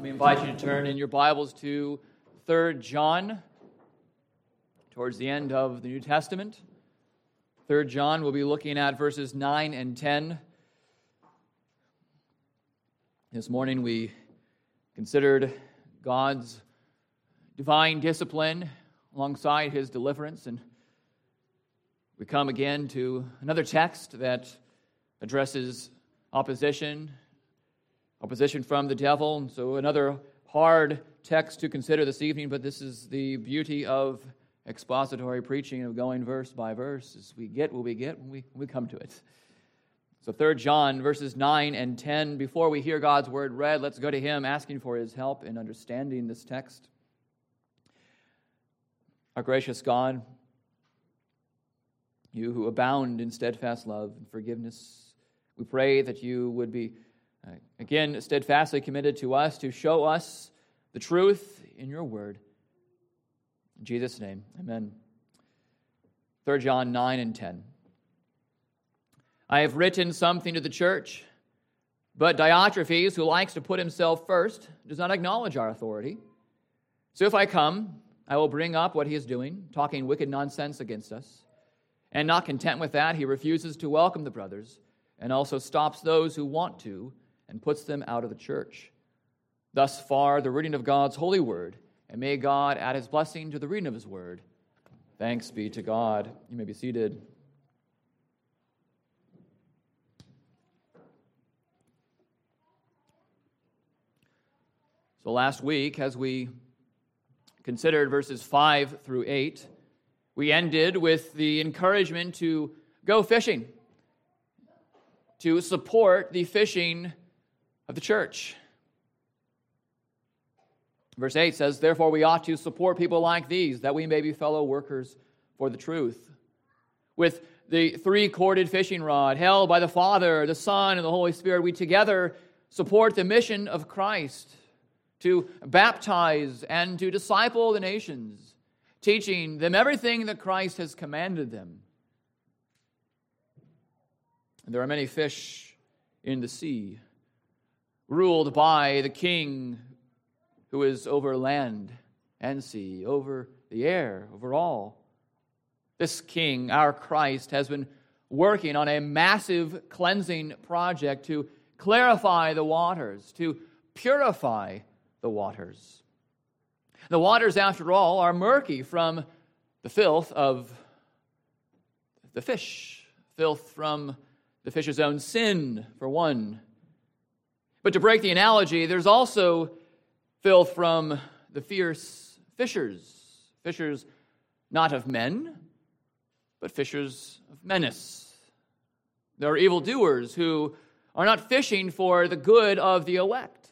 We invite you to turn in your Bibles to 3 John, towards the end of the New Testament. 3 John, we'll be looking at verses 9 and 10. This morning we considered God's divine discipline alongside his deliverance, and we come again to another text that addresses opposition opposition from the devil. So, another hard text to consider this evening, but this is the beauty of expository preaching, of going verse by verse. As we get what we get when we, when we come to it. So, 3 John, verses 9 and 10. Before we hear God's word read, let's go to Him asking for His help in understanding this text. Our gracious God, you who abound in steadfast love and forgiveness, we pray that you would be Uh, again, steadfastly committed to us to show us the truth in your word. In Jesus' name, amen. 3 John 9 and 10. I have written something to the church, but Diotrephes, who likes to put himself first, does not acknowledge our authority. So if I come, I will bring up what he is doing, talking wicked nonsense against us. And not content with that, he refuses to welcome the brothers and also stops those who want to and puts them out of the church. Thus far, the reading of God's holy word, and may God add his blessing to the reading of his word. Thanks be to God. You may be seated. So, last week, as we considered verses 5 through 8, we ended with the encouragement to go fishing, to support the fishing of the church. Verse 8 says, Therefore, we ought to support people like these, that we may be fellow workers for the truth. With the three corded fishing rod held by the Father, the Son, and the Holy Spirit, we together support the mission of Christ to baptize and to disciple the nations, teaching them everything that Christ has commanded them. And there are many fish in the sea ruled by the king who is over land and sea, over the air, over all. This king, our Christ, has been working on a massive cleansing project to clarify the waters, to purify the waters. The waters, after all, are murky from the filth of the fish, filth from the fish's own sin, for one, but to break the analogy, there's also filth from the fierce fishers, fishers not of men, but fishers of menace. There are evildoers who are not fishing for the good of the elect,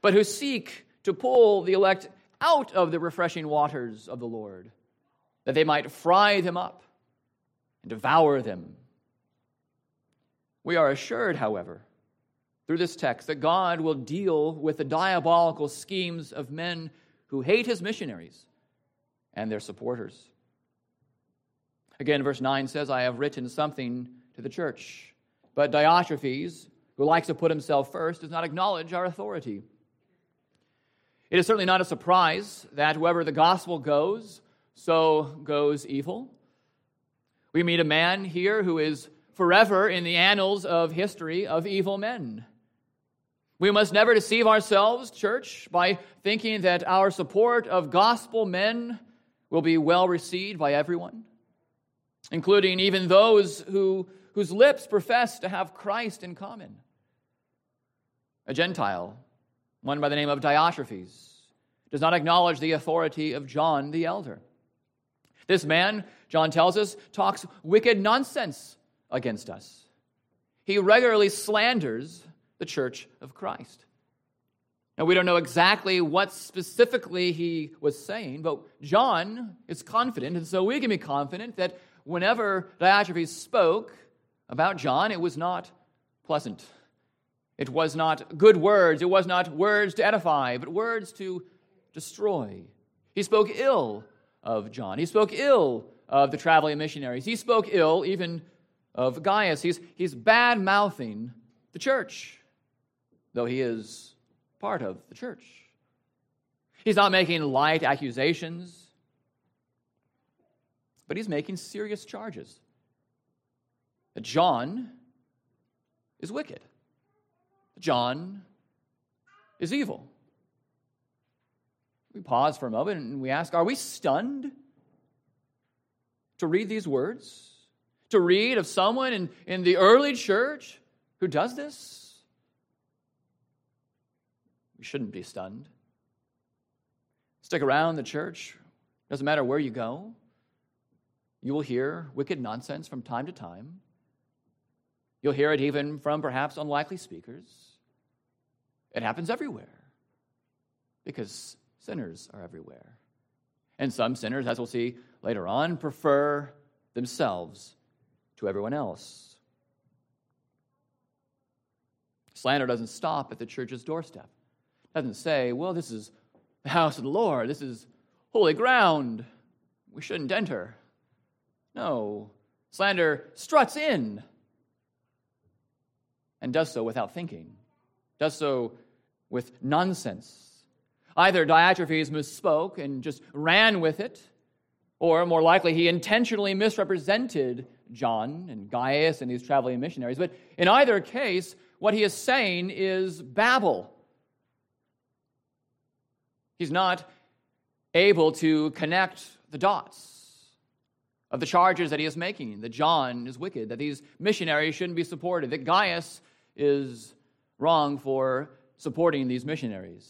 but who seek to pull the elect out of the refreshing waters of the Lord, that they might fry them up and devour them. We are assured, however, through this text that God will deal with the diabolical schemes of men who hate his missionaries and their supporters. Again, verse 9 says, I have written something to the church. But Diotrephes, who likes to put himself first, does not acknowledge our authority. It is certainly not a surprise that wherever the gospel goes, so goes evil. We meet a man here who is forever in the annals of history of evil men. We must never deceive ourselves, church, by thinking that our support of gospel men will be well received by everyone, including even those who, whose lips profess to have Christ in common. A Gentile, one by the name of Diotrephes, does not acknowledge the authority of John the elder. This man, John tells us, talks wicked nonsense against us. He regularly slanders the church of Christ. Now, we don't know exactly what specifically he was saying, but John is confident, and so we can be confident that whenever Diotrephes spoke about John, it was not pleasant. It was not good words. It was not words to edify, but words to destroy. He spoke ill of John. He spoke ill of the traveling missionaries. He spoke ill even of Gaius. He's, he's bad mouthing the church though he is part of the church. He's not making light accusations, but he's making serious charges that John is wicked, John is evil. We pause for a moment and we ask Are we stunned to read these words? To read of someone in, in the early church who does this? Shouldn't be stunned. Stick around the church, doesn't matter where you go. You will hear wicked nonsense from time to time. You'll hear it even from perhaps unlikely speakers. It happens everywhere because sinners are everywhere. And some sinners, as we'll see later on, prefer themselves to everyone else. Slander doesn't stop at the church's doorstep. Doesn't say, well, this is the house of the Lord, this is holy ground, we shouldn't enter. No, slander struts in and does so without thinking, does so with nonsense. Either Diotrephes misspoke and just ran with it, or more likely, he intentionally misrepresented John and Gaius and these traveling missionaries. But in either case, what he is saying is babble. He's not able to connect the dots of the charges that he is making that John is wicked, that these missionaries shouldn't be supported, that Gaius is wrong for supporting these missionaries.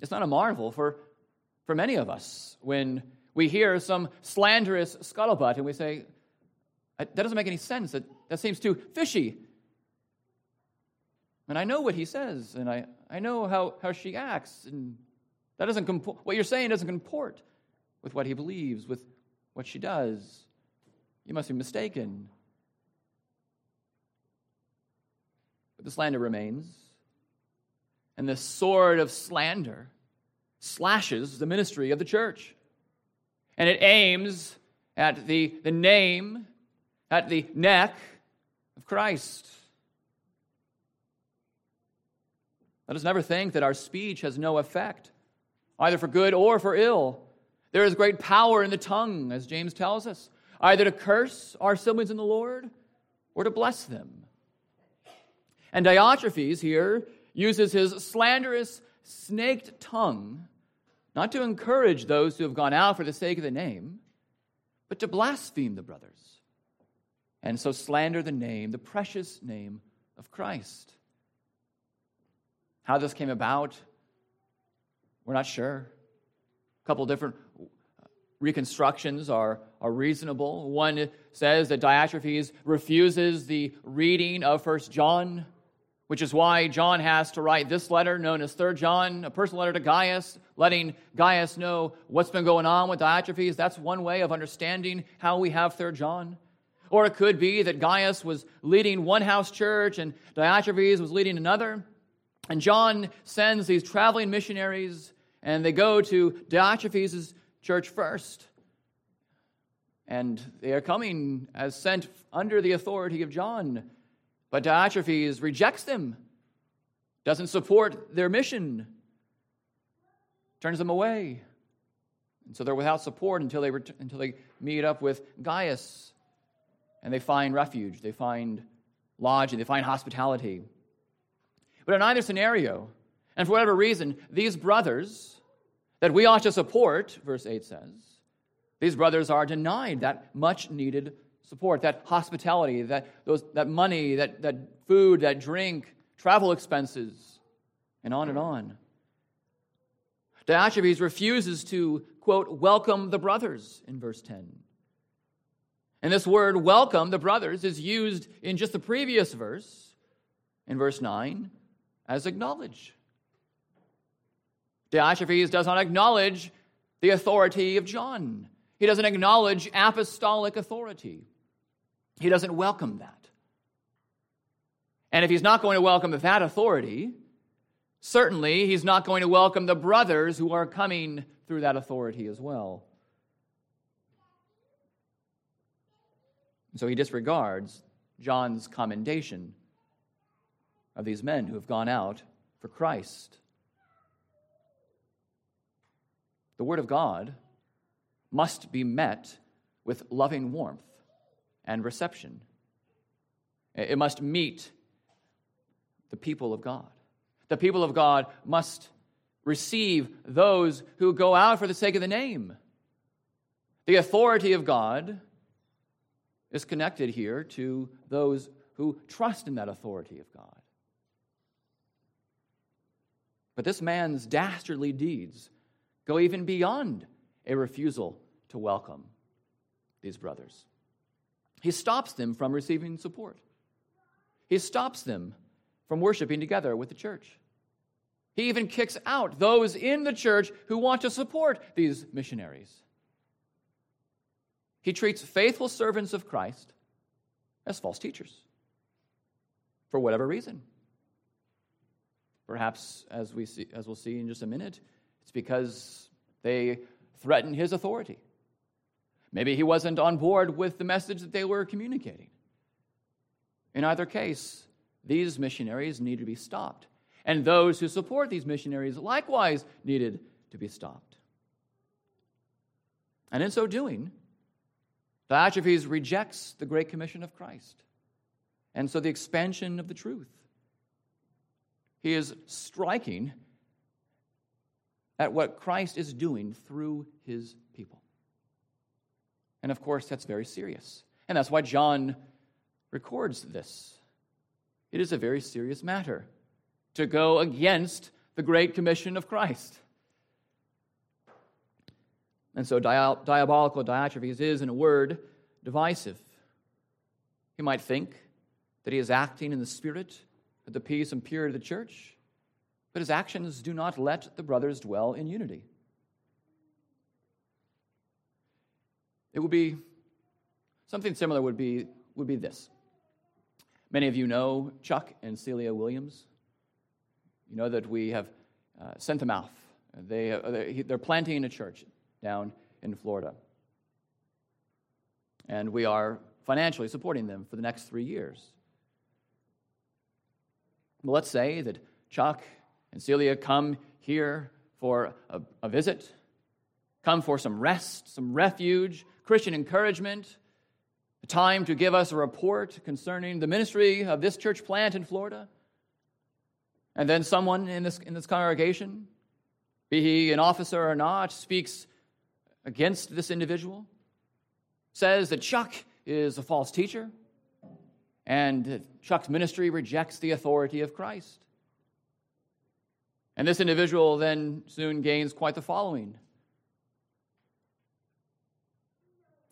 It's not a marvel for, for many of us when we hear some slanderous scuttlebutt and we say, that doesn't make any sense. That, that seems too fishy. And I know what he says, and I, I know how, how she acts, and that doesn't comport, what you're saying doesn't comport with what he believes, with what she does. You must be mistaken. But the slander remains. And the sword of slander slashes the ministry of the church. And it aims at the, the name, at the neck of Christ. Let us never think that our speech has no effect, either for good or for ill. There is great power in the tongue, as James tells us, either to curse our siblings in the Lord or to bless them. And Diotrephes here uses his slanderous, snaked tongue not to encourage those who have gone out for the sake of the name, but to blaspheme the brothers, and so slander the name, the precious name of Christ. How this came about, we're not sure. A couple different reconstructions are, are reasonable. One says that Diotrephes refuses the reading of First John, which is why John has to write this letter known as Third John, a personal letter to Gaius, letting Gaius know what's been going on with Diotrephes. That's one way of understanding how we have Third John. Or it could be that Gaius was leading one house church and Diotrephes was leading another. And John sends these traveling missionaries, and they go to Diotrephes' church first. And they are coming as sent under the authority of John. But Diotrephes rejects them, doesn't support their mission, turns them away. And so they're without support until they, ret- until they meet up with Gaius and they find refuge, they find lodging, they find hospitality. But in either scenario, and for whatever reason, these brothers that we ought to support, verse 8 says, these brothers are denied that much needed support, that hospitality, that, those, that money, that, that food, that drink, travel expenses, and on and on. Diotrephes refuses to, quote, welcome the brothers in verse 10. And this word, welcome the brothers, is used in just the previous verse, in verse 9, as acknowledge. Diotrephes does not acknowledge the authority of John. He doesn't acknowledge apostolic authority. He doesn't welcome that. And if he's not going to welcome that authority, certainly he's not going to welcome the brothers who are coming through that authority as well. So he disregards John's commendation of these men who have gone out for Christ. The Word of God must be met with loving warmth and reception. It must meet the people of God. The people of God must receive those who go out for the sake of the name. The authority of God is connected here to those who trust in that authority of God. But this man's dastardly deeds go even beyond a refusal to welcome these brothers. He stops them from receiving support. He stops them from worshiping together with the church. He even kicks out those in the church who want to support these missionaries. He treats faithful servants of Christ as false teachers for whatever reason. Perhaps, as, we see, as we'll see in just a minute, it's because they threaten his authority. Maybe he wasn't on board with the message that they were communicating. In either case, these missionaries need to be stopped. And those who support these missionaries likewise needed to be stopped. And in so doing, Diotrephes rejects the Great Commission of Christ. And so the expansion of the truth. He is striking at what Christ is doing through his people. And of course, that's very serious. And that's why John records this. It is a very serious matter to go against the Great Commission of Christ. And so, diabolical Diotrephes is, in a word, divisive. He might think that he is acting in the spirit of the peace and purity of the church, but his actions do not let the brothers dwell in unity. It would be something similar would be, would be this. Many of you know Chuck and Celia Williams. You know that we have uh, sent them out. They, uh, they're planting a church down in Florida. And we are financially supporting them for the next three years. Let's say that Chuck and Celia come here for a, a visit, come for some rest, some refuge, Christian encouragement, a time to give us a report concerning the ministry of this church plant in Florida. And then someone in this, in this congregation, be he an officer or not, speaks against this individual, says that Chuck is a false teacher, and Chuck's ministry rejects the authority of Christ. And this individual then soon gains quite the following.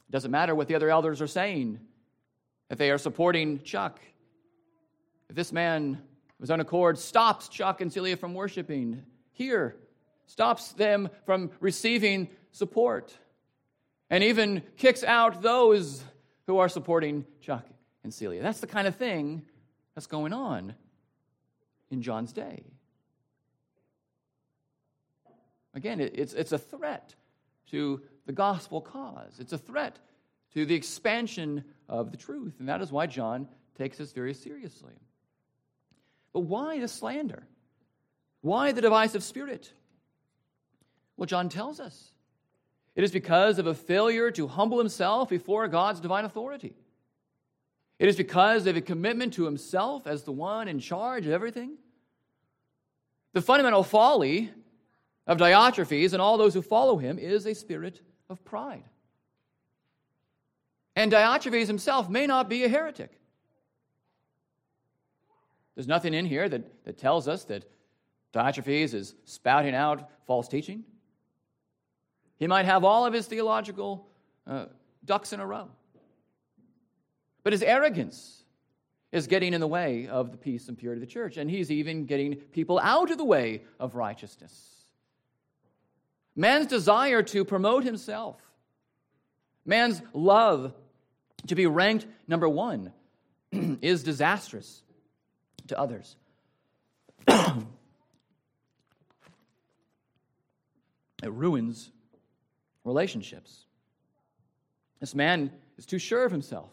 It doesn't matter what the other elders are saying, if they are supporting Chuck. If this man was on accord stops Chuck and Celia from worshiping here, stops them from receiving support, and even kicks out those who are supporting Chuck and Celia. That's the kind of thing that's going on in John's day. Again, it's, it's a threat to the gospel cause, it's a threat to the expansion of the truth. And that is why John takes this very seriously. But why the slander? Why the divisive spirit? Well, John tells us it is because of a failure to humble himself before God's divine authority. It is because of a commitment to himself as the one in charge of everything. The fundamental folly of Diotrephes and all those who follow him is a spirit of pride. And Diotrephes himself may not be a heretic. There's nothing in here that, that tells us that Diotrephes is spouting out false teaching. He might have all of his theological uh, ducks in a row. But his arrogance is getting in the way of the peace and purity of the church, and he's even getting people out of the way of righteousness. Man's desire to promote himself, man's love to be ranked number one, is disastrous to others. it ruins relationships. This man is too sure of himself,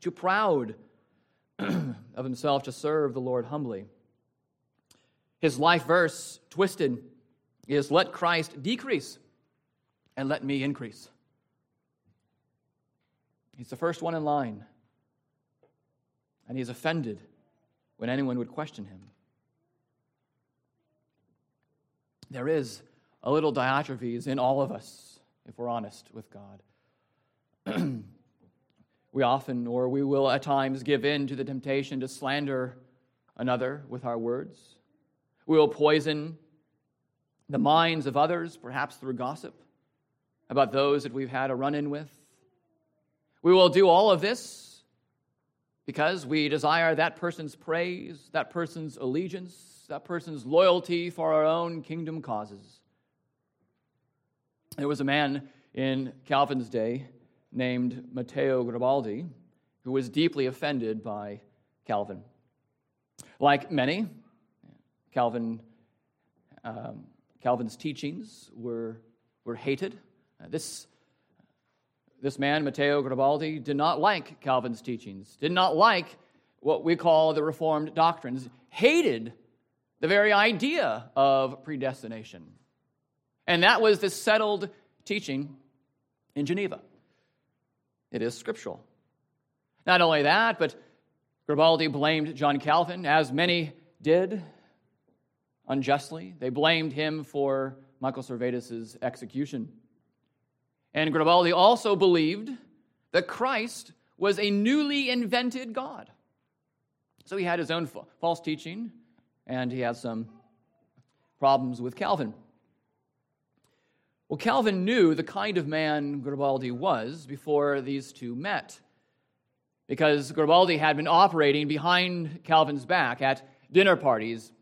too proud of himself to serve the Lord humbly. His life verse, twisted, is let Christ decrease and let me increase. He's the first one in line, and he's offended when anyone would question him. There is a little Diotrephes in all of us, if we're honest with God. we often, or we will at times, give in to the temptation to slander another with our words. We will poison the minds of others, perhaps through gossip, about those that we've had a run in with. We will do all of this because we desire that person's praise, that person's allegiance, that person's loyalty for our own kingdom causes. There was a man in Calvin's day named Matteo Garibaldi who was deeply offended by Calvin. Like many, Calvin, um, Calvin's teachings were, were hated. Uh, this, this man, Matteo Garibaldi, did not like Calvin's teachings, did not like what we call the Reformed doctrines, hated the very idea of predestination. And that was the settled teaching in Geneva. It is scriptural. Not only that, but Garibaldi blamed John Calvin, as many did unjustly. They blamed him for Michael Servetus' execution. And Garibaldi also believed that Christ was a newly invented God. So he had his own false teaching, and he had some problems with Calvin. Well, Calvin knew the kind of man Garibaldi was before these two met because Garibaldi had been operating behind Calvin's back at dinner parties,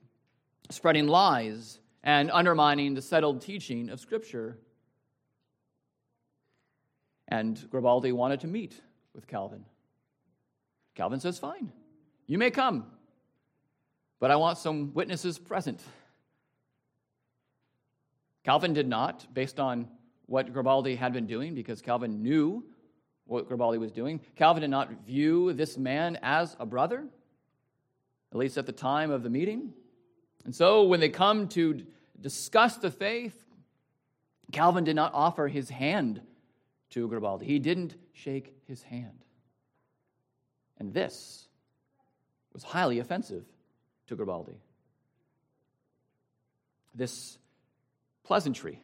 spreading lies and undermining the settled teaching of Scripture. And Garibaldi wanted to meet with Calvin. Calvin says, Fine, you may come, but I want some witnesses present. Calvin did not, based on what Garibaldi had been doing, because Calvin knew what Garibaldi was doing. Calvin did not view this man as a brother, at least at the time of the meeting. And so when they come to discuss the faith, Calvin did not offer his hand to Garibaldi. He didn't shake his hand. And this was highly offensive to Garibaldi. This pleasantry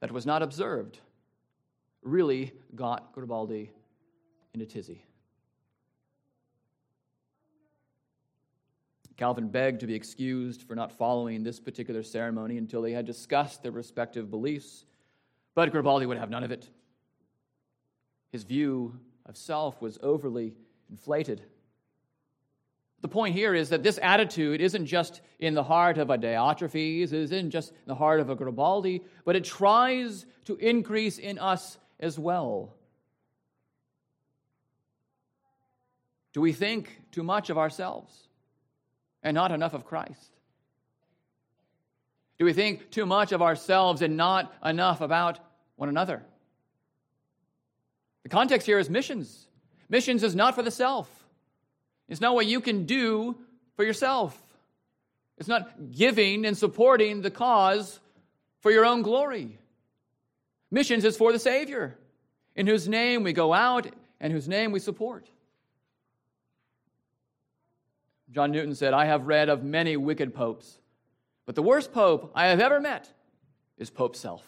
that was not observed really got Garibaldi in a tizzy. Calvin begged to be excused for not following this particular ceremony until they had discussed their respective beliefs, but Garibaldi would have none of it. His view of self was overly inflated. The point here is that this attitude isn't just in the heart of a Diotrephes, it isn't just in the heart of a Garibaldi, but it tries to increase in us as well. Do we think too much of ourselves and not enough of Christ? Do we think too much of ourselves and not enough about one another? The context here is missions. Missions is not for the self, it's not what you can do for yourself. It's not giving and supporting the cause for your own glory. Missions is for the Savior, in whose name we go out and whose name we support. John Newton said, I have read of many wicked popes, but the worst pope I have ever met is Pope Self.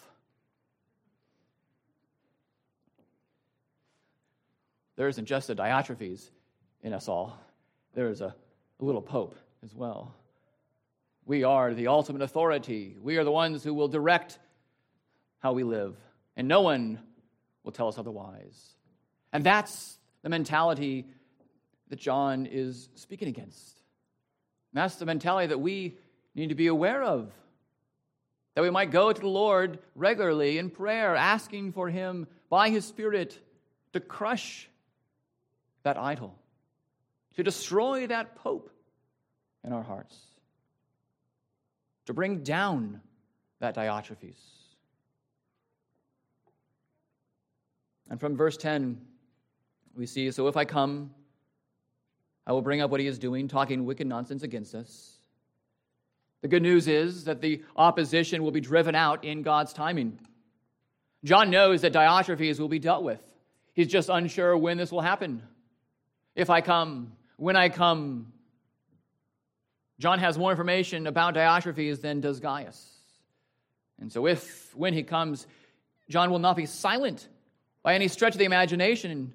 There isn't just a Diotrephes in us all, there is a, a little pope as well. We are the ultimate authority. We are the ones who will direct how we live, and no one will tell us otherwise. And that's the mentality that John is speaking against. And that's the mentality that we need to be aware of. That we might go to the Lord regularly in prayer, asking for Him by His Spirit to crush that idol, to destroy that pope in our hearts, to bring down that Diotrephes. And from verse 10, we see so if I come, I will bring up what he is doing, talking wicked nonsense against us. The good news is that the opposition will be driven out in God's timing. John knows that Diotrephes will be dealt with. He's just unsure when this will happen. If I come, when I come. John has more information about Diotrephes than does Gaius. And so, if, when he comes, John will not be silent by any stretch of the imagination,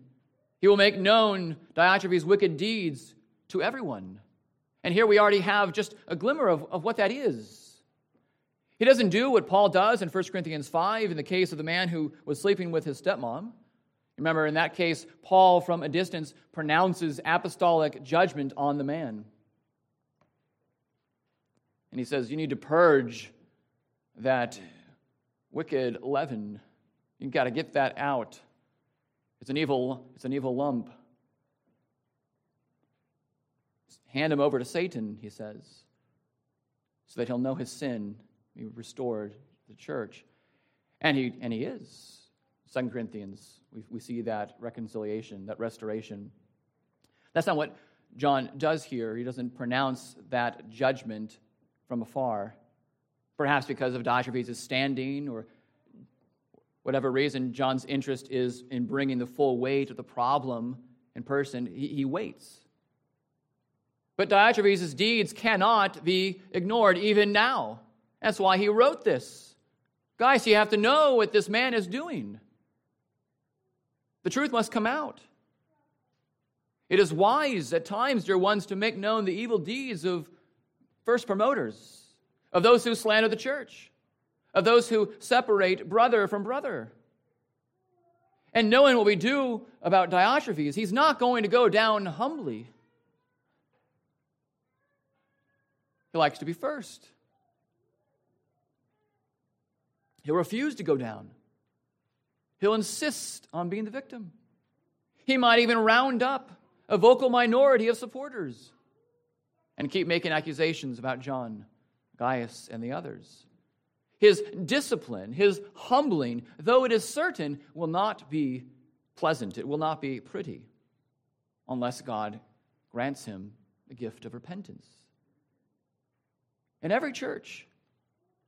he will make known Diotrephes' wicked deeds to everyone. And here we already have just a glimmer of, of what that is. He doesn't do what Paul does in 1 Corinthians 5 in the case of the man who was sleeping with his stepmom. Remember, in that case, Paul from a distance pronounces apostolic judgment on the man. And he says, You need to purge that wicked leaven. You've got to get that out. It's an evil, it's an evil lump. Hand him over to Satan, he says, so that he'll know his sin, be restored to the church. And he, and he is. Second Corinthians, we, we see that reconciliation, that restoration. That's not what John does here. He doesn't pronounce that judgment from afar, perhaps because of Diotrephes' standing or whatever reason. John's interest is in bringing the full weight of the problem in person. He, he waits. But Diotrephes' deeds cannot be ignored even now. That's why he wrote this. Gaius, you have to know what this man is doing. The truth must come out. It is wise at times, dear ones, to make known the evil deeds of first promoters, of those who slander the church, of those who separate brother from brother. And knowing what we do about Diotrephes, he's not going to go down humbly. He likes to be first. He'll refuse to go down. He'll insist on being the victim. He might even round up a vocal minority of supporters and keep making accusations about John, Gaius, and the others. His discipline, his humbling, though it is certain, will not be pleasant. It will not be pretty unless God grants him the gift of repentance. In every church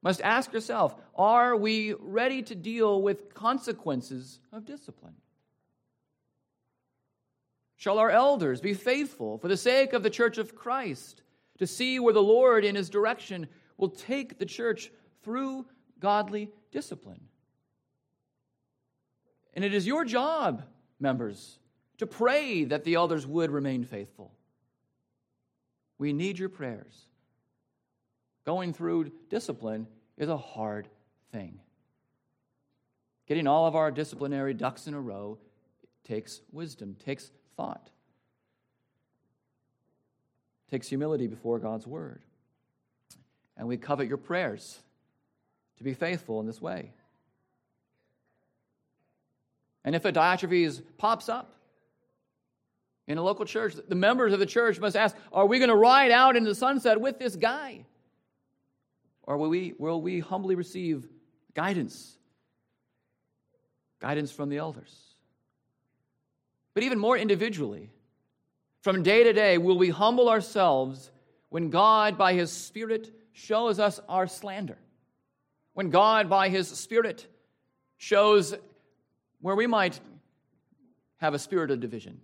must ask yourself are we ready to deal with consequences of discipline? Shall our elders be faithful for the sake of the church of Christ to see where the Lord, in his direction, will take the church through godly discipline? And it is your job, members, to pray that the elders would remain faithful. We need your prayers. Going through discipline is a hard thing. Getting all of our disciplinary ducks in a row takes wisdom, takes thought, takes humility before God's word. And we covet your prayers to be faithful in this way. And if a Diotrephes pops up in a local church, the members of the church must ask Are we going to ride out into the sunset with this guy? Or will we, will we humbly receive guidance? Guidance from the elders. But even more individually, from day to day, will we humble ourselves when God, by His Spirit, shows us our slander? When God, by His Spirit, shows where we might have a spirit of division?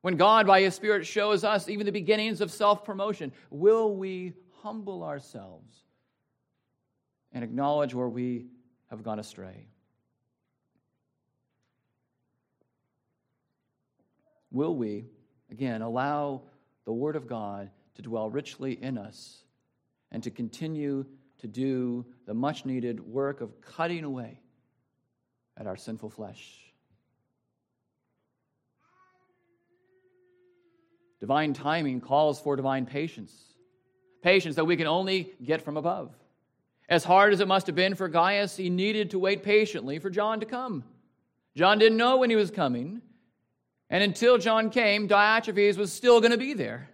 When God, by His Spirit, shows us even the beginnings of self promotion, will we humble ourselves and acknowledge where we have gone astray. Will we, again, allow the Word of God to dwell richly in us and to continue to do the much needed work of cutting away at our sinful flesh? Divine timing calls for divine patience, patience that we can only get from above. As hard as it must have been for Gaius, he needed to wait patiently for John to come. John didn't know when he was coming. And until John came, Diotrephes was still going to be there.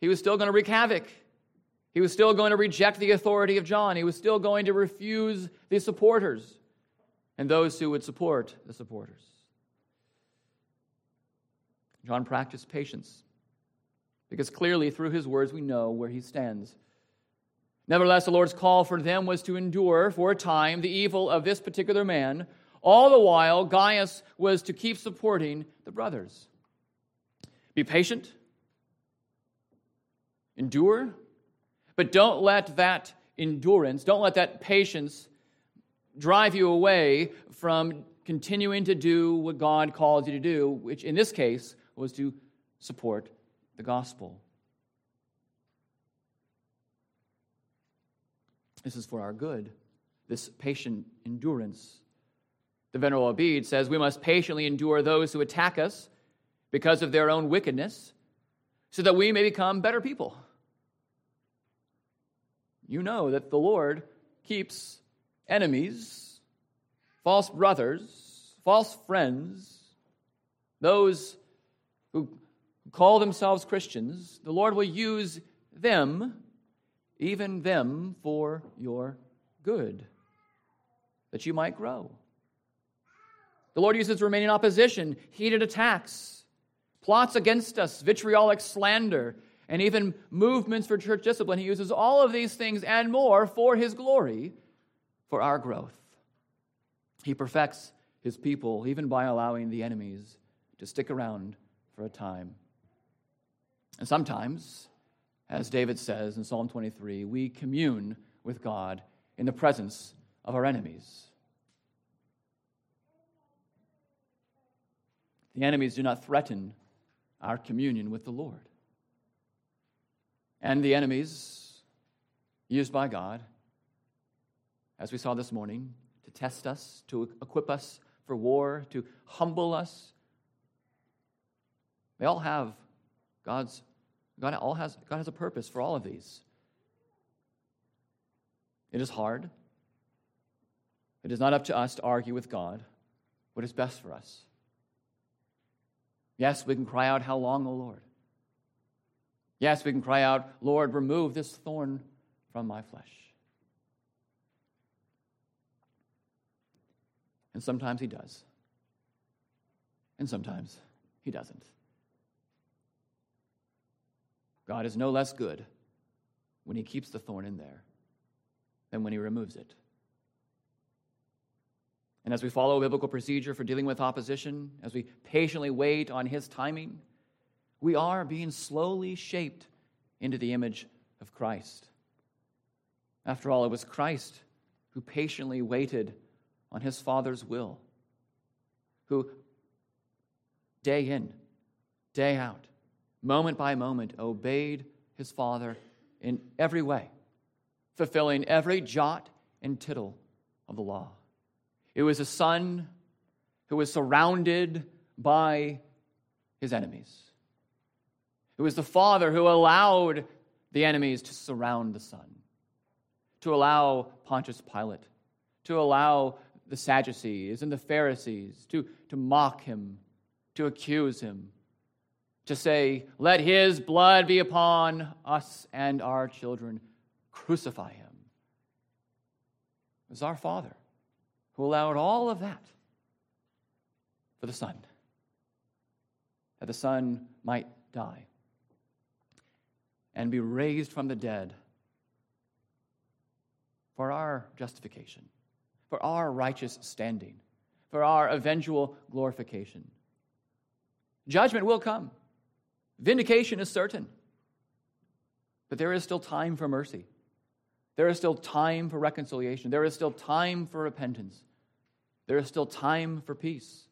He was still going to wreak havoc. He was still going to reject the authority of John. He was still going to refuse the supporters and those who would support the supporters. John practiced patience because clearly through his words we know where he stands. Nevertheless, the Lord's call for them was to endure for a time the evil of this particular man. All the while, Gaius was to keep supporting the brothers. Be patient, endure, but don't let that endurance, don't let that patience drive you away from continuing to do what God calls you to do, which in this case was to support the gospel. This is for our good, this patient endurance. The Venerable Bede says we must patiently endure those who attack us because of their own wickedness, so that we may become better people. You know that the Lord keeps enemies, false brothers, false friends, those who call themselves Christians, the Lord will use them, even them, for your good, that you might grow. The Lord uses remaining opposition, heated attacks, plots against us, vitriolic slander, and even movements for church discipline. He uses all of these things and more for His glory, for our growth. He perfects His people even by allowing the enemies to stick around for a time. And sometimes, as David says in Psalm 23, we commune with God in the presence of our enemies. The enemies do not threaten our communion with the Lord. And the enemies used by God, as we saw this morning, to test us, to equip us for war, to humble us, they all have God's God all has God has a purpose for all of these. It is hard. It is not up to us to argue with God what is best for us. Yes, we can cry out, How long, O Lord? Yes, we can cry out, Lord, remove this thorn from my flesh. And sometimes He does. And sometimes He doesn't. God is no less good when He keeps the thorn in there than when He removes it. And as we follow biblical procedure for dealing with opposition, as we patiently wait on His timing, we are being slowly shaped into the image of Christ. After all, it was Christ who patiently waited on His Father's will, who day in, day out, moment by moment, obeyed His Father in every way, fulfilling every jot and tittle of the law. It was a son who was surrounded by his enemies. It was the father who allowed the enemies to surround the son, to allow Pontius Pilate, to allow the Sadducees and the Pharisees to, to mock him, to accuse him, to say, Let his blood be upon us and our children. Crucify him. It was our Father who allowed all of that for the Son, that the Son might die and be raised from the dead for our justification, for our righteous standing, for our eventual glorification. Judgment will come, vindication is certain, but there is still time for mercy. There is still time for reconciliation. There is still time for repentance. There is still time for peace.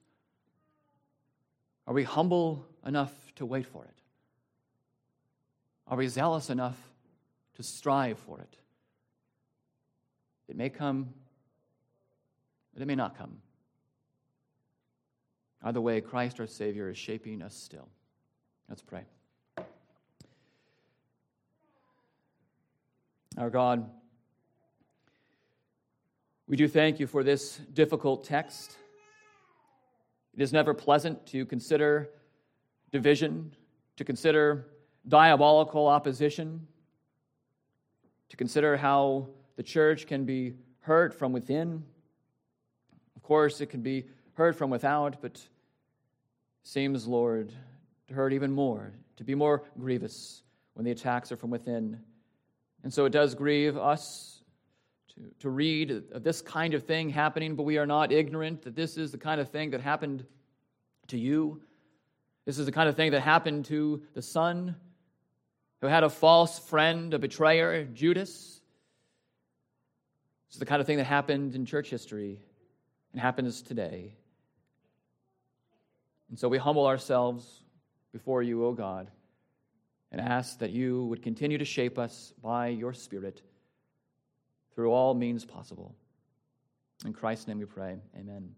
Are we humble enough to wait for it? Are we zealous enough to strive for it? It may come, but it may not come. Either way, Christ our Savior is shaping us still. Let's pray. Our God, we do thank you for this difficult text. It is never pleasant to consider division, to consider diabolical opposition, to consider how the church can be hurt from within. Of course, it can be hurt from without, but seems, Lord, to hurt even more, to be more grievous when the attacks are from within. And so it does grieve us to, to read this kind of thing happening, but we are not ignorant that this is the kind of thing that happened to you. This is the kind of thing that happened to the son who had a false friend, a betrayer, Judas. This is the kind of thing that happened in church history and happens today. And so we humble ourselves before you, O God, and ask that you would continue to shape us by your Spirit through all means possible. In Christ's name we pray. Amen.